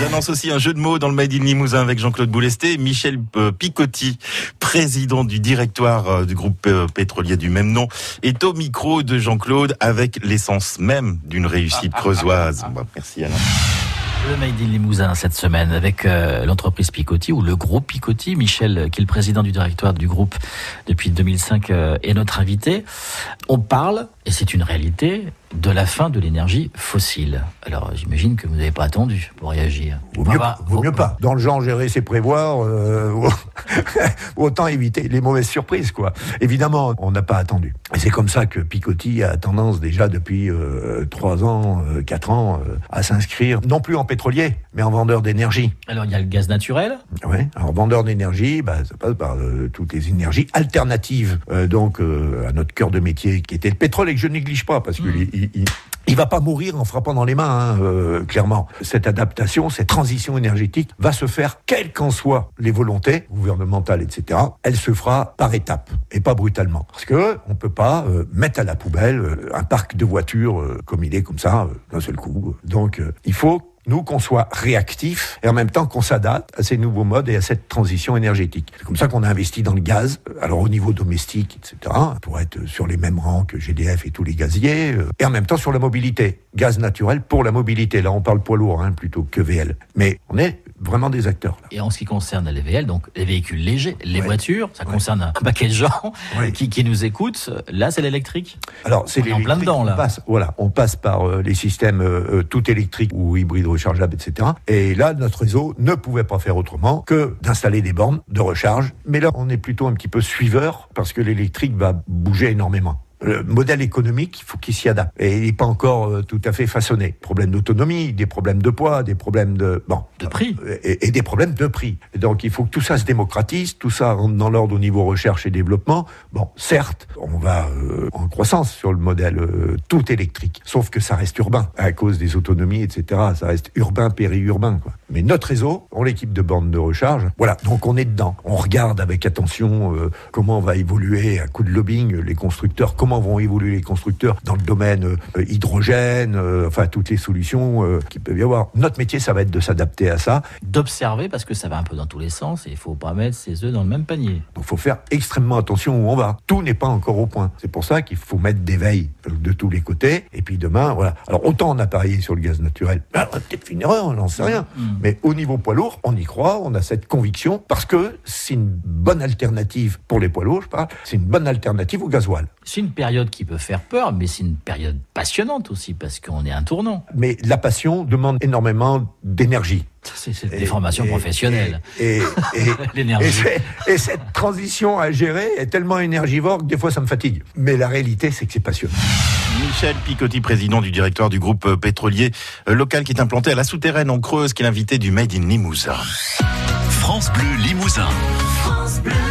J'annonce aussi un jeu de mots dans le Made in Limousin avec Jean-Claude Boulesté, Michel euh, Picotti, président du directoire euh, du groupe euh, pétrolier du même nom, est au micro de Jean-Claude avec l'essence même d'une réussite creusoise. Merci Alain. Le Made in Limousin cette semaine avec l'entreprise Picotti ou le groupe Picotti. Michel, qui est le président du directoire du groupe depuis 2005, est notre invité. On parle, et c'est une réalité, de la fin de l'énergie fossile. Alors j'imagine que vous n'avez pas attendu pour réagir. Vaut mieux, pas, vaut mieux pas. Dans le genre gérer ses prévoirs, euh, autant éviter les mauvaises surprises quoi. Évidemment, on n'a pas attendu. Et c'est comme ça que Picotti a tendance déjà depuis euh, 3 ans, euh, 4 ans euh, à s'inscrire non plus en pétrolier, mais en vendeur d'énergie. Alors il y a le gaz naturel. Oui, alors vendeur d'énergie, bah, ça passe par euh, toutes les énergies alternatives euh, donc à notre cœur de métier qui était le pétrole et que je néglige pas parce que mmh. il, il, il va pas mourir en frappant dans les mains, hein, euh, clairement. Cette adaptation, cette transition énergétique va se faire, quelles qu'en soient les volontés gouvernementales, etc. Elle se fera par étapes et pas brutalement. Parce que on peut pas euh, mettre à la poubelle euh, un parc de voitures euh, comme il est, comme ça, d'un seul coup. Donc, il faut nous, qu'on soit réactifs et en même temps qu'on s'adapte à ces nouveaux modes et à cette transition énergétique. C'est comme ça qu'on a investi dans le gaz, alors au niveau domestique, etc., pour être sur les mêmes rangs que GDF et tous les gaziers, et en même temps sur la mobilité. Gaz naturel pour la mobilité. Là, on parle poids lourd hein, plutôt que VL. Mais on est vraiment des acteurs. Là. Et en ce qui concerne les VL, donc les véhicules légers, les ouais. voitures, ça ouais. concerne un paquet de gens ouais. qui, qui, nous écoutent. Là, c'est l'électrique. Alors, c'est l'électrique. En plein dedans, là. On passe, voilà, on passe par euh, les systèmes euh, tout électriques ou hybrides rechargeables, etc. Et là, notre réseau ne pouvait pas faire autrement que d'installer des bornes de recharge. Mais là, on est plutôt un petit peu suiveur parce que l'électrique va bouger énormément le modèle économique, il faut qu'il s'y adapte. Et il n'est pas encore euh, tout à fait façonné. Problème d'autonomie, des problèmes de poids, des problèmes de bon de prix et, et, des problèmes de prix. Et donc il faut que tout ça se démocratise, tout ça rentre dans l'ordre au niveau recherche et développement. Bon, certes, on va euh, en croissance sur le modèle euh, tout électrique, sauf que ça reste urbain à cause des autonomies, etc. Ça reste urbain périurbain. Quoi. Mais notre réseau, on l'équipe de bornes de recharge. Voilà, donc on est dedans. On regarde avec attention euh, comment va évoluer à coup de lobbying les constructeurs. Comment comment vont évoluer les constructeurs dans le domaine euh, hydrogène, euh, enfin toutes les solutions euh, qui peuvent y avoir. Notre métier, ça va être de s'adapter à ça. D'observer parce que ça va un peu dans tous les sens et il faut pas mettre ses œufs dans le même panier. Donc il faut faire extrêmement attention où on va. Tout n'est pas encore au point. C'est pour ça qu'il faut mettre des veilles de tous les côtés. Et puis demain, voilà. Alors autant on a parié sur le gaz naturel, ben, on a peut-être une erreur, on n'en sait rien. Mmh. Mais au niveau poids lourd, on y croit, on a cette conviction parce que c'est une bonne alternative pour les poids lourds, je parle. C'est une bonne alternative au gasoil. C'est une période qui peut faire peur, mais c'est une période passionnante aussi, parce qu'on est un tournant. Mais la passion demande énormément d'énergie. C'est des formations professionnelles. Et, et, l'énergie. Et, et, cette transition à gérer est tellement énergivore que des fois ça me fatigue. Mais la réalité, c'est que c'est passionnant. Michel Picotti, président du directoire du groupe pétrolier local qui est implanté à la souterraine en Creuse, qui est l'invité du Made in Limousin. France Bleu Limousin. France Bleu.